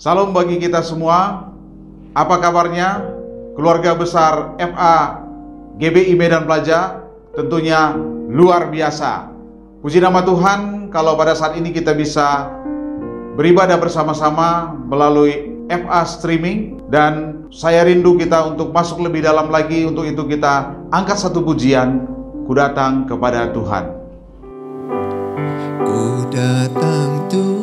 Salam bagi kita semua. Apa kabarnya? Keluarga besar FA GBI Medan Plaja tentunya luar biasa. Puji nama Tuhan kalau pada saat ini kita bisa beribadah bersama-sama melalui FA streaming dan saya rindu kita untuk masuk lebih dalam lagi untuk itu kita angkat satu pujian ku datang kepada Tuhan. Ku datang Tuhan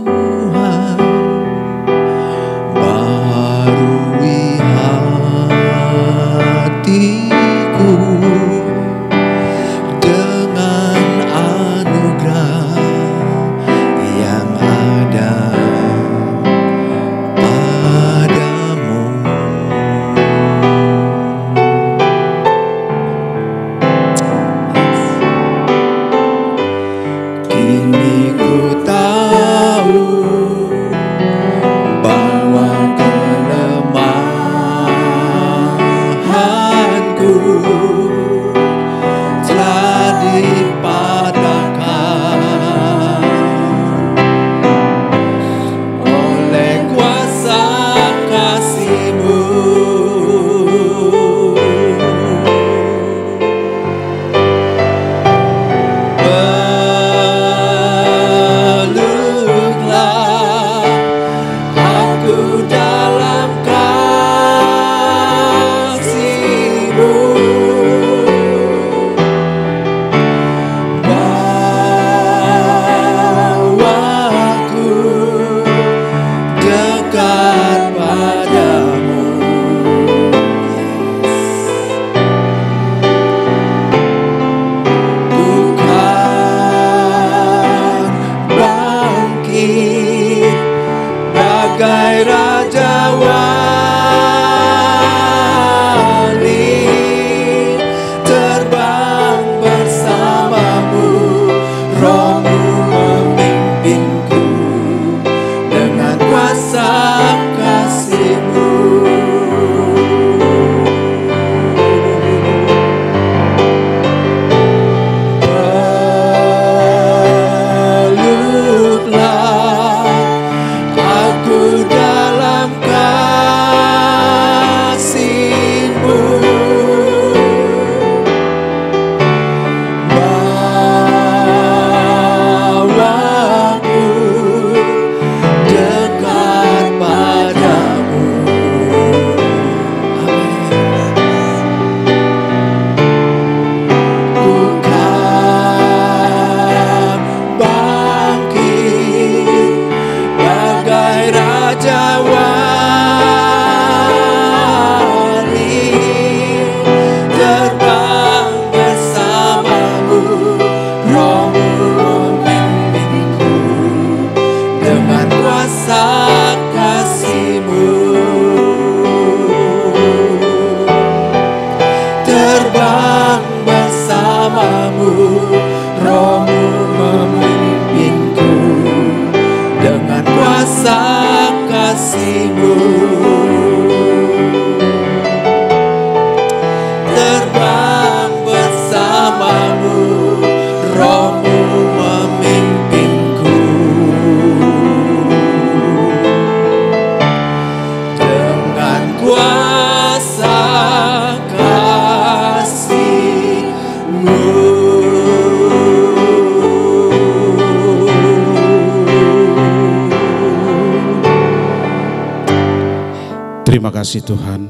kasih Tuhan.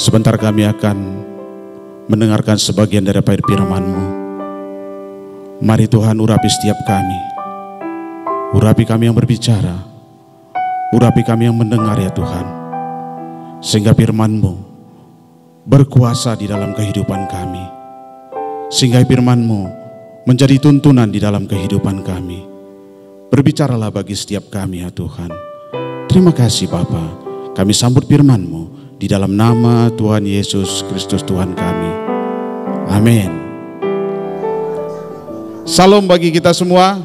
Sebentar kami akan mendengarkan sebagian daripada firman-Mu. Mari Tuhan urapi setiap kami. Urapi kami yang berbicara. Urapi kami yang mendengar ya Tuhan. Sehingga firman-Mu berkuasa di dalam kehidupan kami. Sehingga firman-Mu menjadi tuntunan di dalam kehidupan kami. Berbicaralah bagi setiap kami ya Tuhan. Terima kasih Bapa. Kami sambut firman-Mu di dalam nama Tuhan Yesus Kristus Tuhan kami. Amin. Salam bagi kita semua.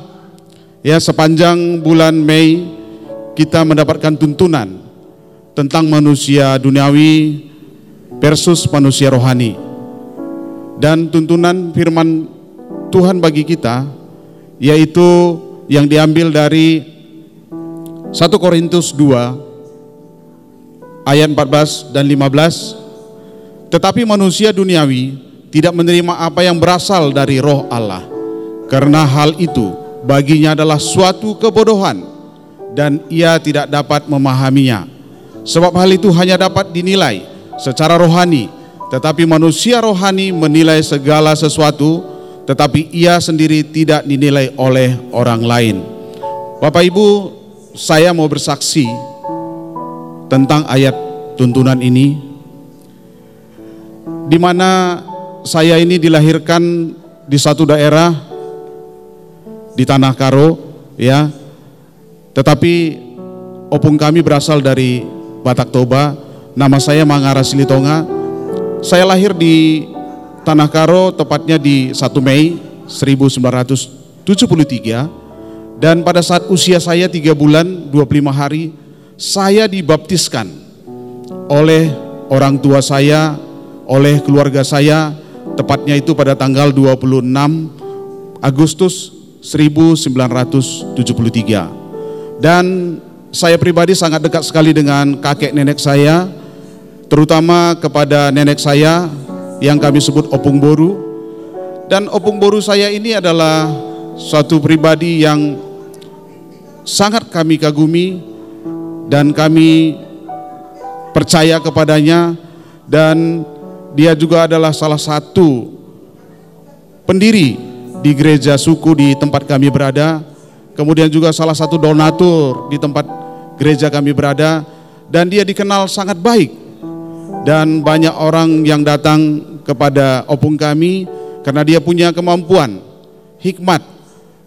Ya, sepanjang bulan Mei kita mendapatkan tuntunan tentang manusia duniawi versus manusia rohani. Dan tuntunan firman Tuhan bagi kita yaitu yang diambil dari 1 Korintus 2 ayat 14 dan 15 Tetapi manusia duniawi tidak menerima apa yang berasal dari roh Allah. Karena hal itu baginya adalah suatu kebodohan Dan ia tidak dapat memahaminya. Sebab hal itu hanya dapat dinilai secara rohani Tetapi manusia rohani menilai segala sesuatu Tetapi ia sendiri tidak dinilai oleh orang lain. Bapak Ibu saya mau bersaksi tentang ayat tuntunan ini di mana saya ini dilahirkan di satu daerah di Tanah Karo ya. Tetapi opung kami berasal dari Batak Toba nama saya Mangara Silitonga. Saya lahir di Tanah Karo tepatnya di 1 Mei 1973 dan pada saat usia saya 3 bulan 25 hari saya dibaptiskan oleh orang tua saya, oleh keluarga saya tepatnya itu pada tanggal 26 Agustus 1973. Dan saya pribadi sangat dekat sekali dengan kakek nenek saya, terutama kepada nenek saya yang kami sebut Opung Boru. Dan Opung Boru saya ini adalah suatu pribadi yang sangat kami kagumi dan kami percaya kepadanya dan dia juga adalah salah satu pendiri di gereja suku di tempat kami berada kemudian juga salah satu donatur di tempat gereja kami berada dan dia dikenal sangat baik. Dan banyak orang yang datang kepada opung kami karena dia punya kemampuan hikmat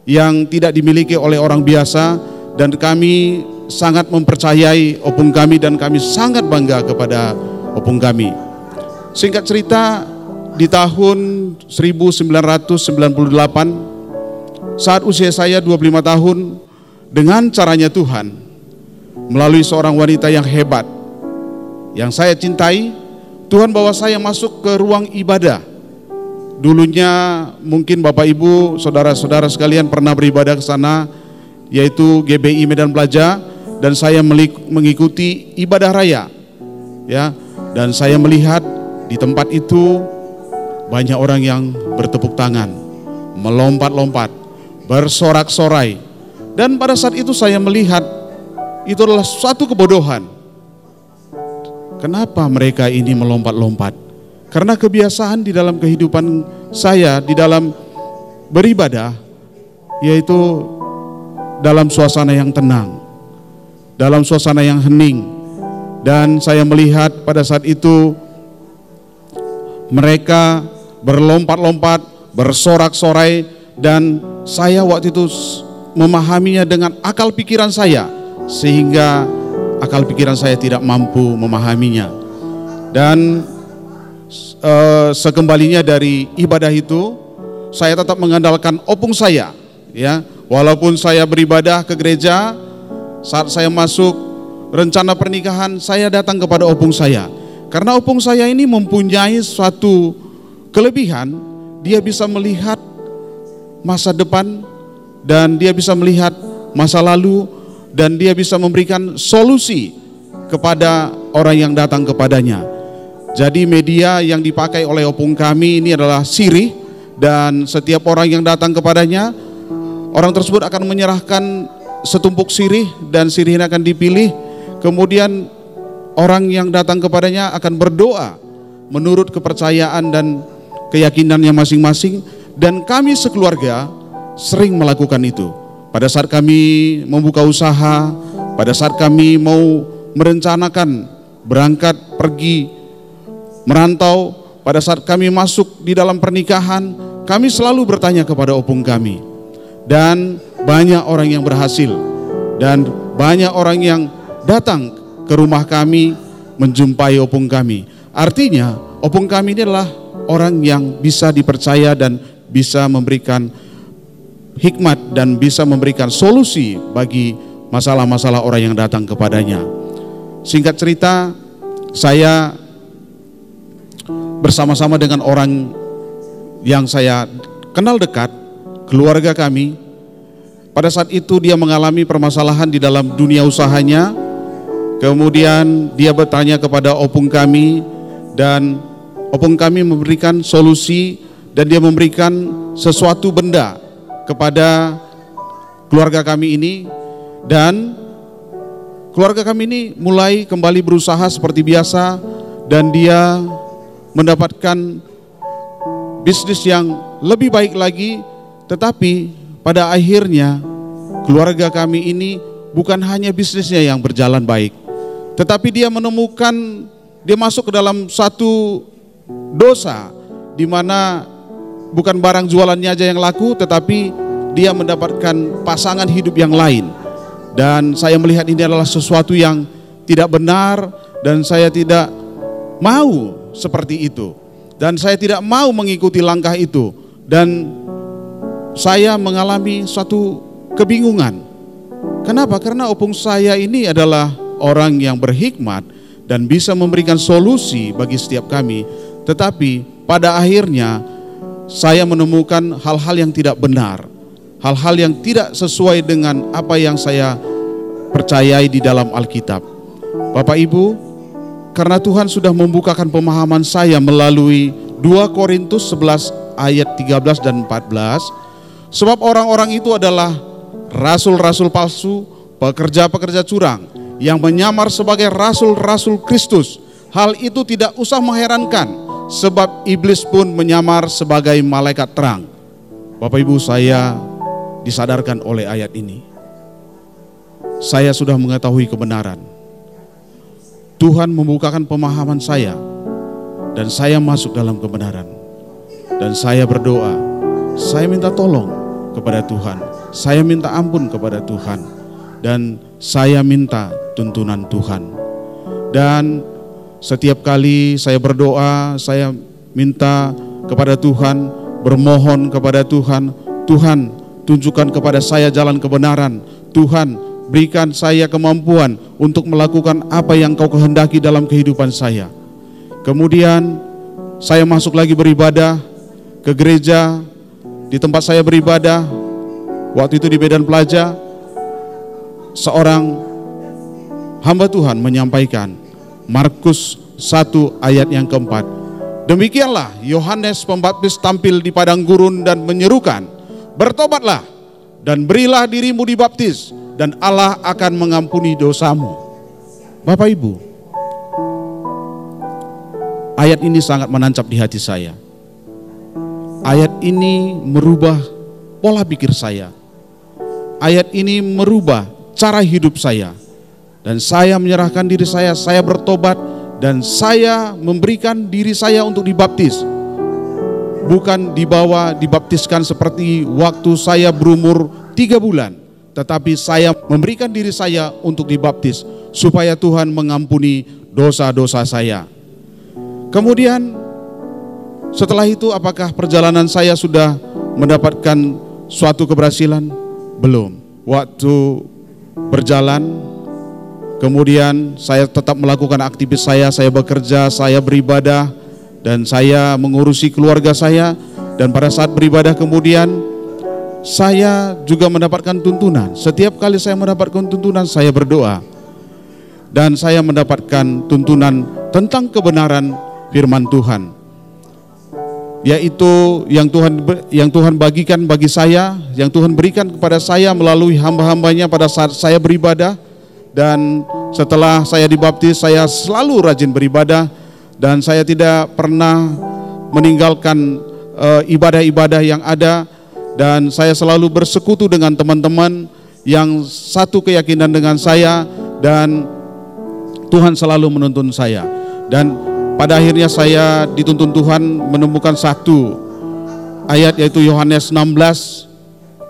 yang tidak dimiliki oleh orang biasa dan kami sangat mempercayai opung kami dan kami sangat bangga kepada opung kami. Singkat cerita di tahun 1998 saat usia saya 25 tahun dengan caranya Tuhan melalui seorang wanita yang hebat yang saya cintai Tuhan bawa saya masuk ke ruang ibadah Dulunya mungkin Bapak Ibu, saudara-saudara sekalian pernah beribadah ke sana yaitu GBI Medan Plaja dan saya mengikuti ibadah raya. Ya, dan saya melihat di tempat itu banyak orang yang bertepuk tangan, melompat-lompat, bersorak-sorai. Dan pada saat itu saya melihat itu adalah suatu kebodohan. Kenapa mereka ini melompat-lompat? Karena kebiasaan di dalam kehidupan saya di dalam beribadah yaitu dalam suasana yang tenang, dalam suasana yang hening. Dan saya melihat pada saat itu mereka berlompat-lompat, bersorak-sorai dan saya waktu itu memahaminya dengan akal pikiran saya sehingga akal pikiran saya tidak mampu memahaminya. Dan uh, sekembalinya dari ibadah itu saya tetap mengandalkan opung saya ya walaupun saya beribadah ke gereja saat saya masuk rencana pernikahan saya datang kepada opung saya karena opung saya ini mempunyai suatu kelebihan dia bisa melihat masa depan dan dia bisa melihat masa lalu dan dia bisa memberikan solusi kepada orang yang datang kepadanya. Jadi media yang dipakai oleh opung kami ini adalah sirih dan setiap orang yang datang kepadanya orang tersebut akan menyerahkan setumpuk sirih dan sirih ini akan dipilih. Kemudian orang yang datang kepadanya akan berdoa menurut kepercayaan dan keyakinannya masing-masing. Dan kami sekeluarga sering melakukan itu. Pada saat kami membuka usaha, pada saat kami mau merencanakan berangkat pergi merantau, pada saat kami masuk di dalam pernikahan, kami selalu bertanya kepada opung kami. Dan banyak orang yang berhasil dan banyak orang yang datang ke rumah kami menjumpai opung kami. Artinya, opung kami ini adalah orang yang bisa dipercaya dan bisa memberikan hikmat dan bisa memberikan solusi bagi masalah-masalah orang yang datang kepadanya. Singkat cerita, saya bersama-sama dengan orang yang saya kenal dekat, keluarga kami, pada saat itu dia mengalami permasalahan di dalam dunia usahanya. Kemudian dia bertanya kepada opung kami dan opung kami memberikan solusi dan dia memberikan sesuatu benda kepada keluarga kami ini dan keluarga kami ini mulai kembali berusaha seperti biasa dan dia mendapatkan bisnis yang lebih baik lagi tetapi pada akhirnya keluarga kami ini bukan hanya bisnisnya yang berjalan baik tetapi dia menemukan dia masuk ke dalam satu dosa di mana bukan barang jualannya aja yang laku tetapi dia mendapatkan pasangan hidup yang lain. Dan saya melihat ini adalah sesuatu yang tidak benar dan saya tidak mau seperti itu. Dan saya tidak mau mengikuti langkah itu. Dan saya mengalami suatu kebingungan. Kenapa? Karena opung saya ini adalah orang yang berhikmat dan bisa memberikan solusi bagi setiap kami. Tetapi pada akhirnya saya menemukan hal-hal yang tidak benar. Hal-hal yang tidak sesuai dengan apa yang saya percayai di dalam Alkitab. Bapak Ibu, karena Tuhan sudah membukakan pemahaman saya melalui 2 Korintus 11 ayat 13 dan 14, sebab orang-orang itu adalah rasul-rasul palsu, pekerja-pekerja curang yang menyamar sebagai rasul-rasul Kristus. Hal itu tidak usah mengherankan sebab iblis pun menyamar sebagai malaikat terang. Bapak Ibu saya disadarkan oleh ayat ini. Saya sudah mengetahui kebenaran. Tuhan membukakan pemahaman saya dan saya masuk dalam kebenaran. Dan saya berdoa, saya minta tolong kepada Tuhan. Saya minta ampun kepada Tuhan dan saya minta tuntunan Tuhan. Dan setiap kali saya berdoa, saya minta kepada Tuhan, bermohon kepada Tuhan, Tuhan tunjukkan kepada saya jalan kebenaran. Tuhan, berikan saya kemampuan untuk melakukan apa yang kau kehendaki dalam kehidupan saya. Kemudian saya masuk lagi beribadah ke gereja di tempat saya beribadah. Waktu itu di Medan Pelaja, seorang hamba Tuhan menyampaikan Markus 1 ayat yang keempat. Demikianlah Yohanes Pembaptis tampil di padang gurun dan menyerukan, bertobatlah dan berilah dirimu dibaptis dan Allah akan mengampuni dosamu. Bapak Ibu, ayat ini sangat menancap di hati saya. Ayat ini merubah pola pikir saya. Ayat ini merubah cara hidup saya. Dan saya menyerahkan diri saya, saya bertobat dan saya memberikan diri saya untuk dibaptis. Bukan dibawa dibaptiskan seperti waktu saya berumur tiga bulan. Tetapi saya memberikan diri saya untuk dibaptis supaya Tuhan mengampuni dosa-dosa saya. Kemudian setelah itu apakah perjalanan saya sudah mendapatkan suatu keberhasilan? Belum. Waktu berjalan kemudian saya tetap melakukan aktivitas saya, saya bekerja, saya beribadah dan saya mengurusi keluarga saya dan pada saat beribadah kemudian saya juga mendapatkan tuntunan. Setiap kali saya mendapatkan tuntunan saya berdoa. Dan saya mendapatkan tuntunan tentang kebenaran firman Tuhan. Yaitu yang Tuhan yang Tuhan bagikan bagi saya, yang Tuhan berikan kepada saya melalui hamba-hambanya pada saat saya beribadah. Dan setelah saya dibaptis saya selalu rajin beribadah. Dan saya tidak pernah meninggalkan uh, ibadah-ibadah yang ada dan saya selalu bersekutu dengan teman-teman yang satu keyakinan dengan saya dan Tuhan selalu menuntun saya dan pada akhirnya saya dituntun Tuhan menemukan satu ayat yaitu Yohanes 16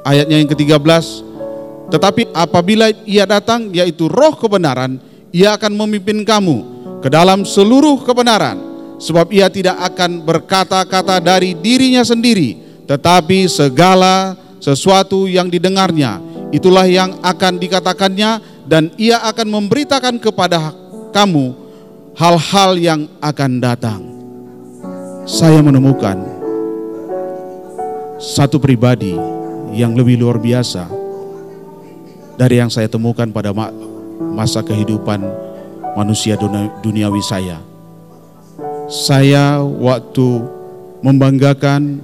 ayatnya yang ke-13. Tetapi apabila ia datang yaitu roh kebenaran, ia akan memimpin kamu ke dalam seluruh kebenaran. Sebab ia tidak akan berkata-kata dari dirinya sendiri, tetapi segala sesuatu yang didengarnya, itulah yang akan dikatakannya dan ia akan memberitakan kepada kamu hal-hal yang akan datang. Saya menemukan satu pribadi yang lebih luar biasa dari yang saya temukan pada ma- masa kehidupan manusia dunia- duniawi saya. Saya waktu membanggakan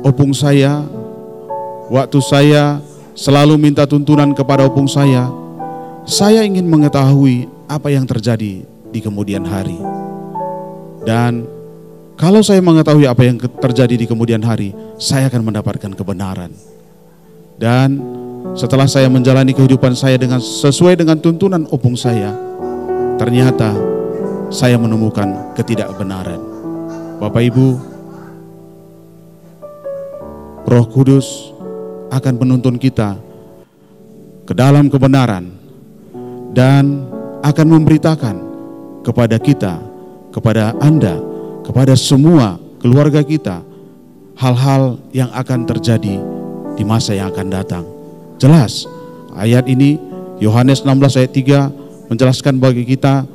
opung saya, waktu saya selalu minta tuntunan kepada opung saya, saya ingin mengetahui apa yang terjadi di kemudian hari. Dan kalau saya mengetahui apa yang terjadi di kemudian hari, saya akan mendapatkan kebenaran. Dan setelah saya menjalani kehidupan saya dengan sesuai dengan tuntunan opung saya, ternyata saya menemukan ketidakbenaran. Bapak Ibu, Roh Kudus akan menuntun kita ke dalam kebenaran dan akan memberitakan kepada kita, kepada Anda, kepada semua keluarga kita hal-hal yang akan terjadi di masa yang akan datang. Jelas, ayat ini Yohanes 16 ayat 3 menjelaskan bagi kita,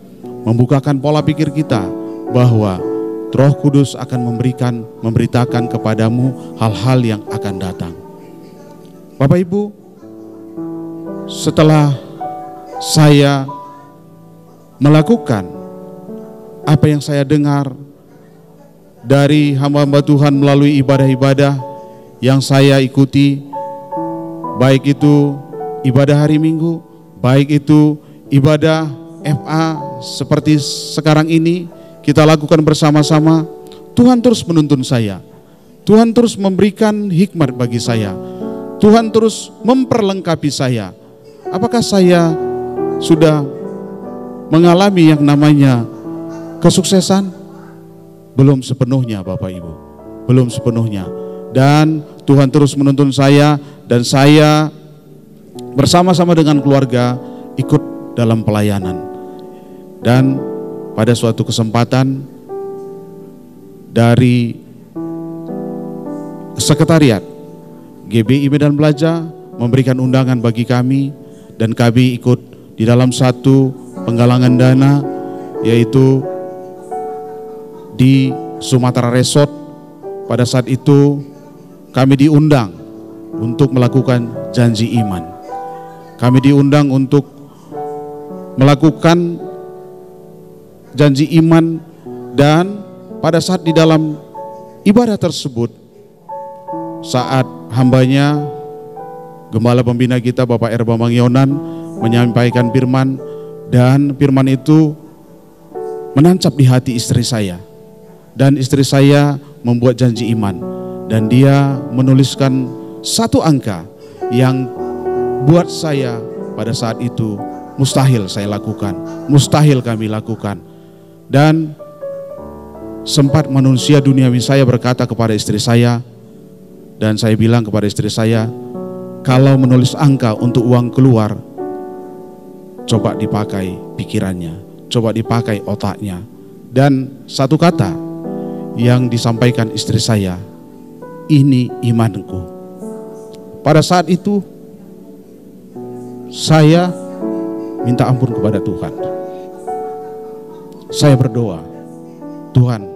membukakan pola pikir kita bahwa Roh Kudus akan memberikan, memberitakan kepadamu hal-hal yang akan datang. Bapak Ibu, setelah saya melakukan apa yang saya dengar dari hamba-hamba Tuhan melalui ibadah-ibadah yang saya ikuti, baik itu ibadah hari Minggu, baik itu ibadah FA seperti sekarang ini kita lakukan bersama-sama. Tuhan terus menuntun saya. Tuhan terus memberikan hikmat bagi saya. Tuhan terus memperlengkapi saya. Apakah saya sudah mengalami yang namanya kesuksesan? Belum sepenuhnya Bapak Ibu. Belum sepenuhnya. Dan Tuhan terus menuntun saya dan saya bersama-sama dengan keluarga ikut dalam pelayanan. Dan pada suatu kesempatan dari sekretariat GBI Medan Belajar memberikan undangan bagi kami dan kami ikut di dalam satu penggalangan dana yaitu di Sumatera Resort pada saat itu kami diundang untuk melakukan janji iman. Kami diundang untuk melakukan janji iman dan pada saat di dalam ibadah tersebut saat hambanya gembala pembina kita Bapak Erba Mangionan menyampaikan firman dan firman itu menancap di hati istri saya dan istri saya membuat janji iman dan dia menuliskan satu angka yang buat saya pada saat itu mustahil saya lakukan, mustahil kami lakukan. Dan sempat manusia duniawi saya berkata kepada istri saya dan saya bilang kepada istri saya, kalau menulis angka untuk uang keluar, coba dipakai pikirannya, coba dipakai otaknya. Dan satu kata yang disampaikan istri saya, ini imanku. Pada saat itu saya minta ampun kepada Tuhan. Saya berdoa, Tuhan,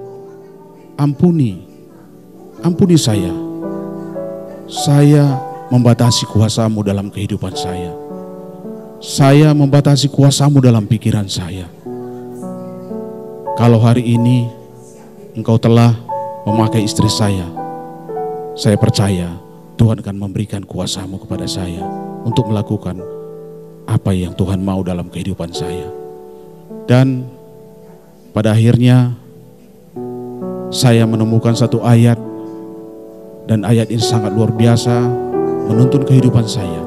ampuni, ampuni saya. Saya membatasi kuasamu dalam kehidupan saya. Saya membatasi kuasamu dalam pikiran saya. Kalau hari ini engkau telah memakai istri saya, saya percaya Tuhan akan memberikan kuasamu kepada saya untuk melakukan apa yang Tuhan mau dalam kehidupan saya. Dan pada akhirnya saya menemukan satu ayat dan ayat ini sangat luar biasa menuntun kehidupan saya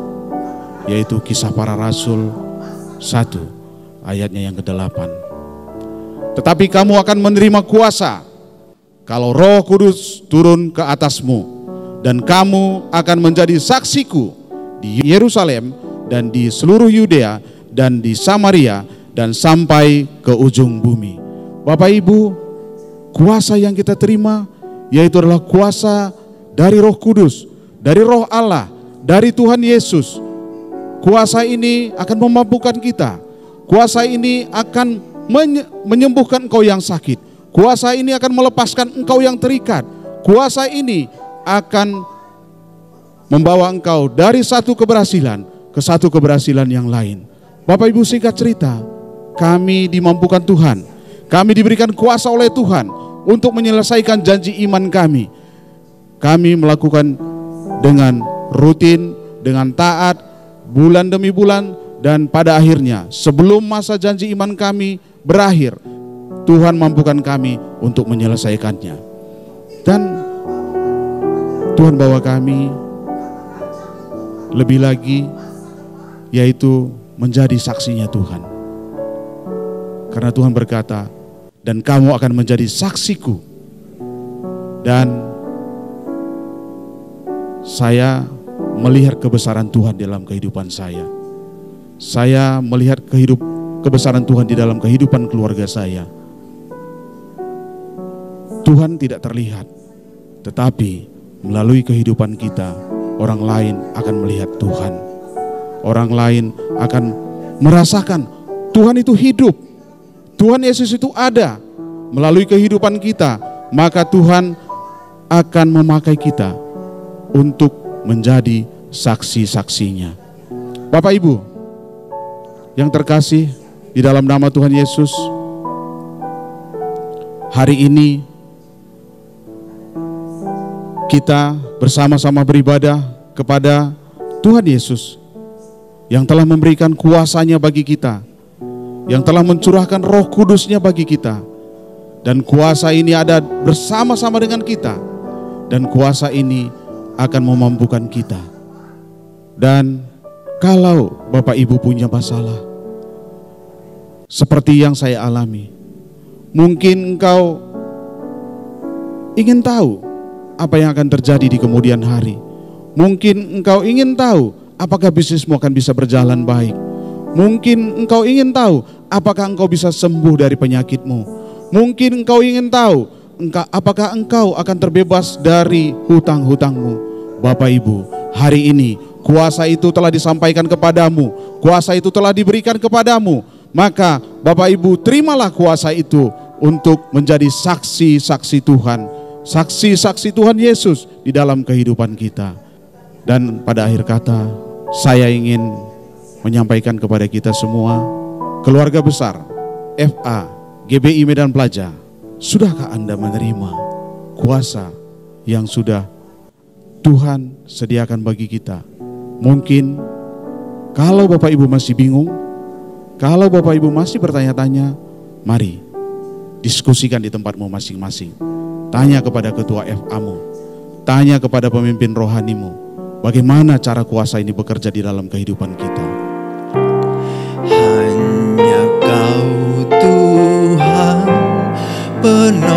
yaitu kisah para rasul 1 ayatnya yang ke-8 tetapi kamu akan menerima kuasa kalau roh kudus turun ke atasmu dan kamu akan menjadi saksiku di Yerusalem dan di seluruh Yudea dan di Samaria dan sampai ke ujung bumi. Bapak Ibu, kuasa yang kita terima yaitu adalah kuasa dari Roh Kudus, dari Roh Allah, dari Tuhan Yesus. Kuasa ini akan memampukan kita. Kuasa ini akan menye- menyembuhkan engkau yang sakit. Kuasa ini akan melepaskan engkau yang terikat. Kuasa ini akan membawa engkau dari satu keberhasilan ke satu keberhasilan yang lain. Bapak Ibu singkat cerita, kami dimampukan Tuhan. Kami diberikan kuasa oleh Tuhan untuk menyelesaikan janji iman kami. Kami melakukan dengan rutin, dengan taat, bulan demi bulan, dan pada akhirnya sebelum masa janji iman kami berakhir, Tuhan mampukan kami untuk menyelesaikannya. Dan Tuhan bawa kami lebih lagi yaitu menjadi saksinya Tuhan. Karena Tuhan berkata, dan kamu akan menjadi saksiku. Dan saya melihat kebesaran Tuhan dalam kehidupan saya. Saya melihat kehidup kebesaran Tuhan di dalam kehidupan keluarga saya. Tuhan tidak terlihat, tetapi melalui kehidupan kita, orang lain akan melihat Tuhan. Orang lain akan merasakan Tuhan itu hidup. Tuhan Yesus itu ada melalui kehidupan kita, maka Tuhan akan memakai kita untuk menjadi saksi-saksinya. Bapak Ibu yang terkasih di dalam nama Tuhan Yesus, hari ini kita bersama-sama beribadah kepada Tuhan Yesus yang telah memberikan kuasanya bagi kita, yang telah mencurahkan roh kudusnya bagi kita. Dan kuasa ini ada bersama-sama dengan kita. Dan kuasa ini akan memampukan kita. Dan kalau Bapak Ibu punya masalah, seperti yang saya alami, mungkin engkau ingin tahu apa yang akan terjadi di kemudian hari. Mungkin engkau ingin tahu apakah bisnismu akan bisa berjalan baik. Mungkin engkau ingin tahu apakah engkau bisa sembuh dari penyakitmu. Mungkin engkau ingin tahu apakah engkau akan terbebas dari hutang-hutangmu. Bapak Ibu, hari ini kuasa itu telah disampaikan kepadamu, kuasa itu telah diberikan kepadamu. Maka Bapak Ibu terimalah kuasa itu untuk menjadi saksi-saksi Tuhan, saksi-saksi Tuhan Yesus di dalam kehidupan kita. Dan pada akhir kata, saya ingin menyampaikan kepada kita semua, keluarga besar FA GBI Medan Pelajar, sudahkah Anda menerima kuasa yang sudah Tuhan sediakan bagi kita? Mungkin kalau Bapak Ibu masih bingung, kalau Bapak Ibu masih bertanya-tanya, mari diskusikan di tempatmu masing-masing. Tanya kepada ketua FA-mu, tanya kepada pemimpin rohanimu, bagaimana cara kuasa ini bekerja di dalam kehidupan kita. but no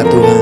Dalam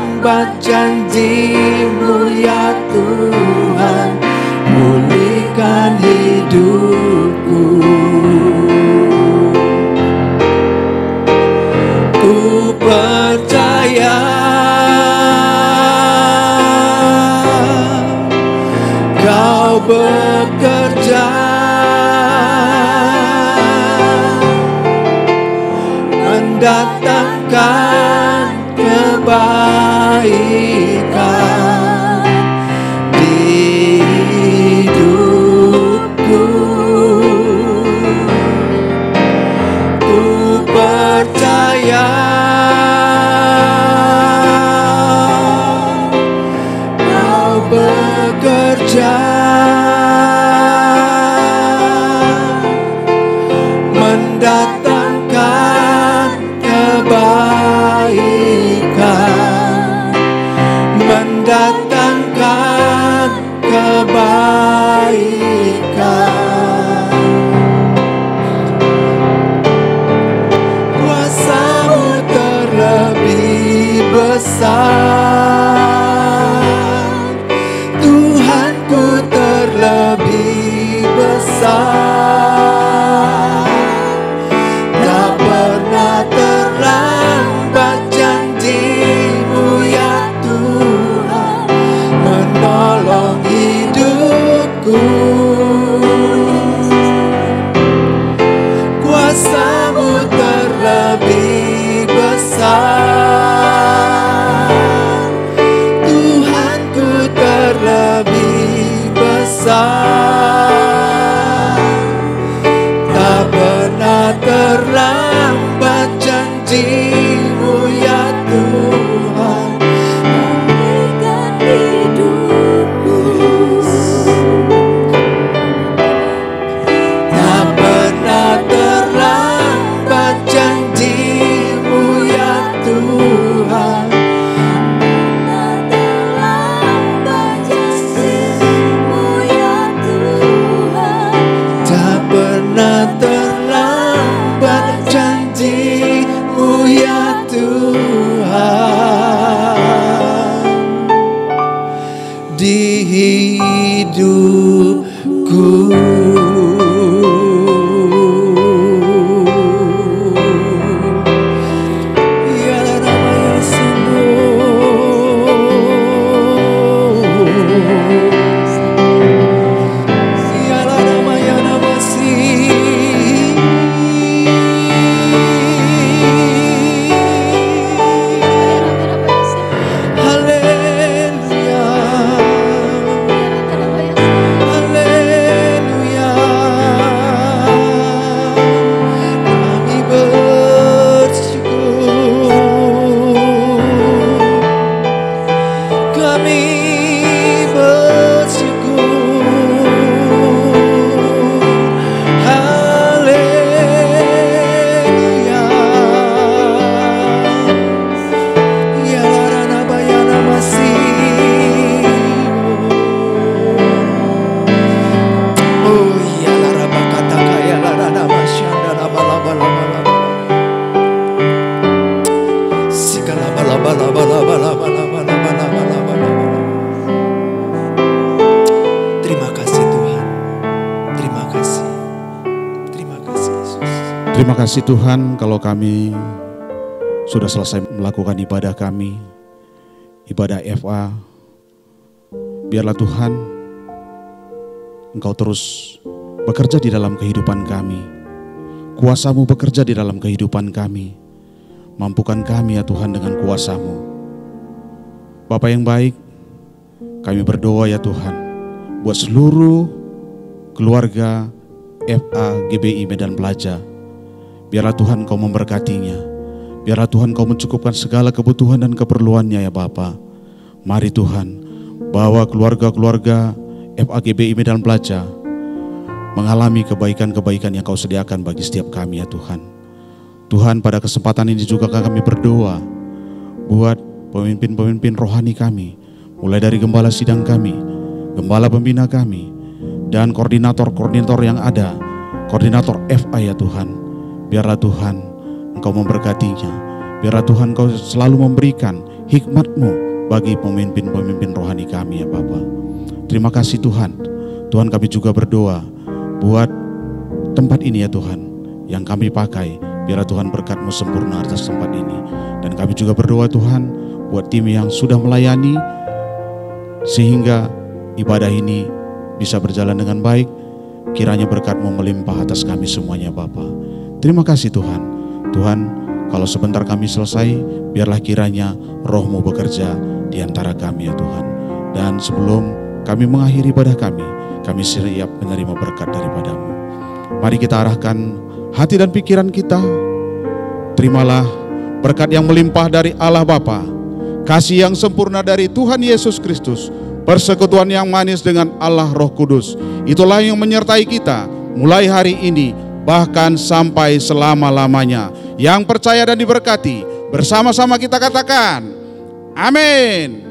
hambat janjimu ya Tuhan Pulihkan hidupku. Ku percaya Kau bekerja Mendatang aí. datangkan kebaikan. Kuasamu terlebih besar. Kasih Tuhan kalau kami sudah selesai melakukan ibadah kami, ibadah FA. Biarlah Tuhan, Engkau terus bekerja di dalam kehidupan kami. Kuasamu bekerja di dalam kehidupan kami. Mampukan kami ya Tuhan dengan kuasamu. Bapak yang baik, kami berdoa ya Tuhan, buat seluruh keluarga FA GBI Medan Pelajar. Biarlah Tuhan kau memberkatinya. Biarlah Tuhan kau mencukupkan segala kebutuhan dan keperluannya ya Bapa. Mari Tuhan, bawa keluarga-keluarga FAGBI Medan Pelajar mengalami kebaikan-kebaikan yang kau sediakan bagi setiap kami ya Tuhan. Tuhan pada kesempatan ini juga kami berdoa buat pemimpin-pemimpin rohani kami, mulai dari gembala sidang kami, gembala pembina kami, dan koordinator-koordinator yang ada, koordinator FA ya Tuhan. Biarlah Tuhan Engkau memberkatinya, biarlah Tuhan Engkau selalu memberikan hikmat-Mu bagi pemimpin-pemimpin rohani kami ya Bapak. Terima kasih Tuhan. Tuhan kami juga berdoa buat tempat ini ya Tuhan yang kami pakai. Biarlah Tuhan berkatmu sempurna atas tempat ini. Dan kami juga berdoa Tuhan buat tim yang sudah melayani sehingga ibadah ini bisa berjalan dengan baik. Kiranya berkatmu melimpah atas kami semuanya Bapa. Terima kasih Tuhan. Tuhan kalau sebentar kami selesai, biarlah kiranya rohmu bekerja di antara kami ya Tuhan. Dan sebelum kami mengakhiri ibadah kami, kami siap menerima berkat daripadamu. Mari kita arahkan hati dan pikiran kita. Terimalah berkat yang melimpah dari Allah Bapa, kasih yang sempurna dari Tuhan Yesus Kristus, persekutuan yang manis dengan Allah Roh Kudus. Itulah yang menyertai kita mulai hari ini bahkan sampai selama-lamanya. Yang percaya dan diberkati, bersama-sama kita katakan, amin.